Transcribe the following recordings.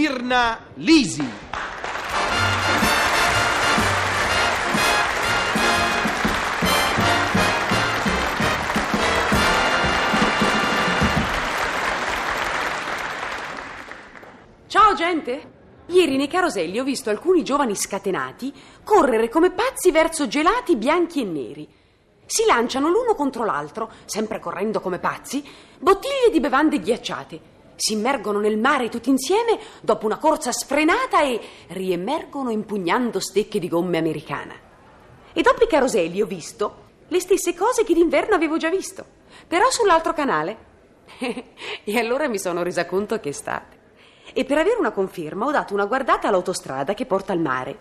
Virna Lisi. Ciao gente! Ieri nei caroselli ho visto alcuni giovani scatenati correre come pazzi verso gelati bianchi e neri. Si lanciano l'uno contro l'altro, sempre correndo come pazzi, bottiglie di bevande ghiacciate. Si immergono nel mare tutti insieme dopo una corsa sfrenata e riemergono impugnando stecche di gomma americana. E dopo i caroselli ho visto le stesse cose che d'inverno avevo già visto, però sull'altro canale. e allora mi sono resa conto che è estate. E per avere una conferma ho dato una guardata all'autostrada che porta al mare.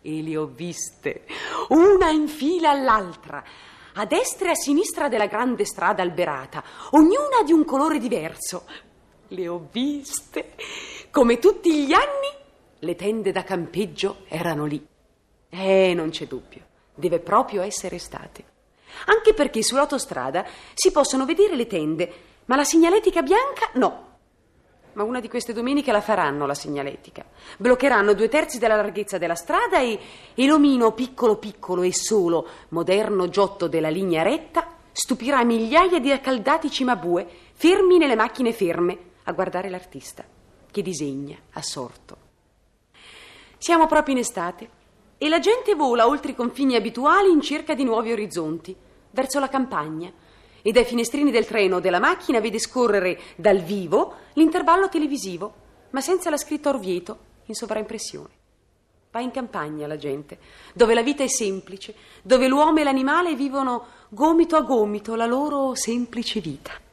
E le ho viste, una in fila all'altra, a destra e a sinistra della grande strada alberata, ognuna di un colore diverso. Le ho viste. Come tutti gli anni, le tende da campeggio erano lì. Eh, non c'è dubbio, deve proprio essere estate. Anche perché sull'autostrada si possono vedere le tende, ma la segnaletica bianca no. Ma una di queste domeniche la faranno la segnaletica. Bloccheranno due terzi della larghezza della strada e, e l'omino piccolo piccolo e solo, moderno giotto della linea retta, stupirà migliaia di accaldati cimabue fermi nelle macchine ferme a guardare l'artista che disegna assorto. Siamo proprio in estate e la gente vola oltre i confini abituali in cerca di nuovi orizzonti, verso la campagna e dai finestrini del treno o della macchina vede scorrere dal vivo l'intervallo televisivo, ma senza la scritta Orvieto in sovraimpressione. Va in campagna la gente, dove la vita è semplice, dove l'uomo e l'animale vivono gomito a gomito la loro semplice vita.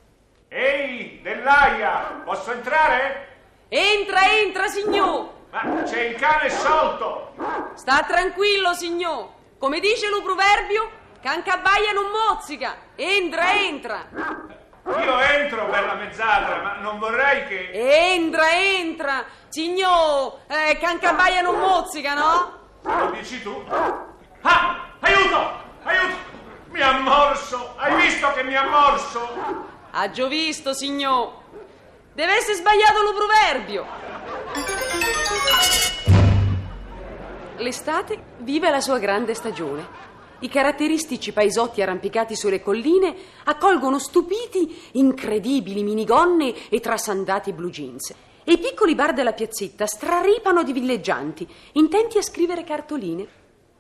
Ehi, dell'aia, posso entrare? Entra, entra, signor! Ma c'è il cane sotto! Sta tranquillo, signor! Come dice lo proverbio, Cancabaia non mozzica! Entra, entra! Io entro per la mezzadra, ma non vorrei che... Entra, entra! Signor, eh, Cancabaia non mozzica, no? Lo dici tu? Ah! Aiuto! Aiuto! Mi ha morso! Hai visto che mi ha morso? Ha già visto, signor! Deve essere sbagliato lo proverbio! L'estate vive la sua grande stagione. I caratteristici paesotti arrampicati sulle colline accolgono stupiti incredibili minigonne e trasandati blue jeans. E i piccoli bar della piazzetta straripano di villeggianti, intenti a scrivere cartoline.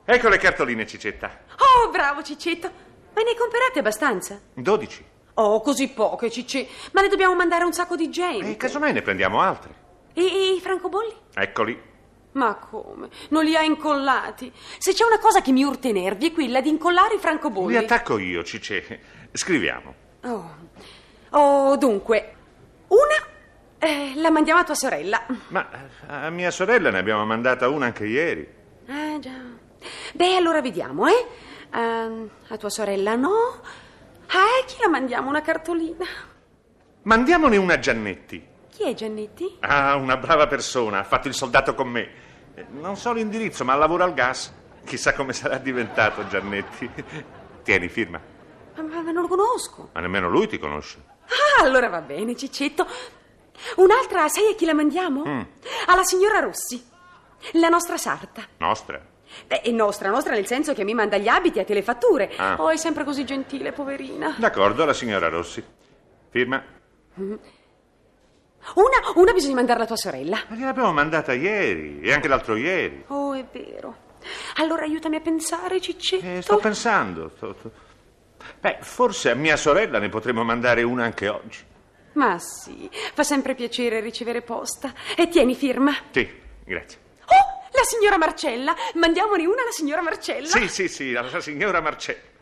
Ecco le cartoline, Cicetta. Oh, bravo Ciccetto! Ma ne comprate abbastanza? 12. Oh, così poche, Cicce. Ma ne dobbiamo mandare un sacco di gente. E casomai ne prendiamo altre. E, e i francobolli? Eccoli. Ma come? Non li ha incollati? Se c'è una cosa che mi urta i nervi è quella di incollare i francobolli. Li attacco io, Cice. Scriviamo. Oh, oh dunque, una eh, la mandiamo a tua sorella. Ma eh, a mia sorella ne abbiamo mandata una anche ieri. Ah, già. Beh, allora vediamo, eh? Ehm, a tua sorella no. Ah, e chi la mandiamo una cartolina? Mandiamone una a Giannetti. Chi è Giannetti? Ah, una brava persona, ha fatto il soldato con me. Eh, Non so l'indirizzo, ma lavora al gas. Chissà come sarà diventato Giannetti. Tieni, firma. Ma, ma- ma non lo conosco. Ma nemmeno lui ti conosce. Ah, allora va bene, Ciccetto. Un'altra, sai a chi la mandiamo? Mm. Alla signora Rossi, la nostra sarta. Nostra. Beh, è nostra, nostra nel senso che mi manda gli abiti e te le fatture. Ah. Oh, è sempre così gentile, poverina. D'accordo, la signora Rossi. Firma. Una, una bisogna mandarla a tua sorella. Ma gliel'abbiamo mandata ieri e anche l'altro ieri. Oh, è vero. Allora aiutami a pensare, Ciccetto. Eh, sto pensando. sto- sto- Beh, forse a mia sorella ne potremmo mandare una anche oggi. Ma sì, fa sempre piacere ricevere posta. E tieni firma. Sì, grazie. Signora Marcella. Mandiamone una alla signora Marcella. Sì, sì, sì, la signora Marcella.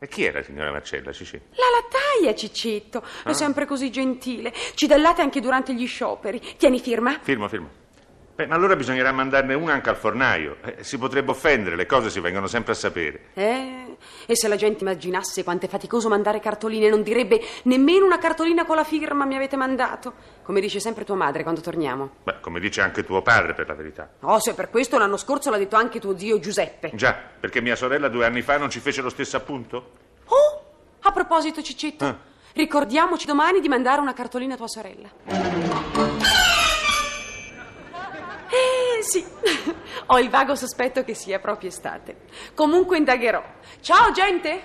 E chi è la signora Marcella, Cici? La lattaia, Ciccetto. Ah. È sempre così gentile. Ci latte anche durante gli scioperi. Tieni firma. Firmo, firmo. Beh, ma allora bisognerà mandarne una anche al fornaio. Eh, si potrebbe offendere, le cose si vengono sempre a sapere. Eh, e se la gente immaginasse quanto è faticoso mandare cartoline, non direbbe nemmeno una cartolina con la firma mi avete mandato. Come dice sempre tua madre quando torniamo. Beh, come dice anche tuo padre, per la verità. Oh, se per questo l'anno scorso l'ha detto anche tuo zio Giuseppe. Già, perché mia sorella due anni fa non ci fece lo stesso appunto? Oh, a proposito, Ciccetto, Ah. ricordiamoci domani di mandare una cartolina a tua sorella. Sì, ho il vago sospetto che sia proprio estate. Comunque indagherò. Ciao, gente!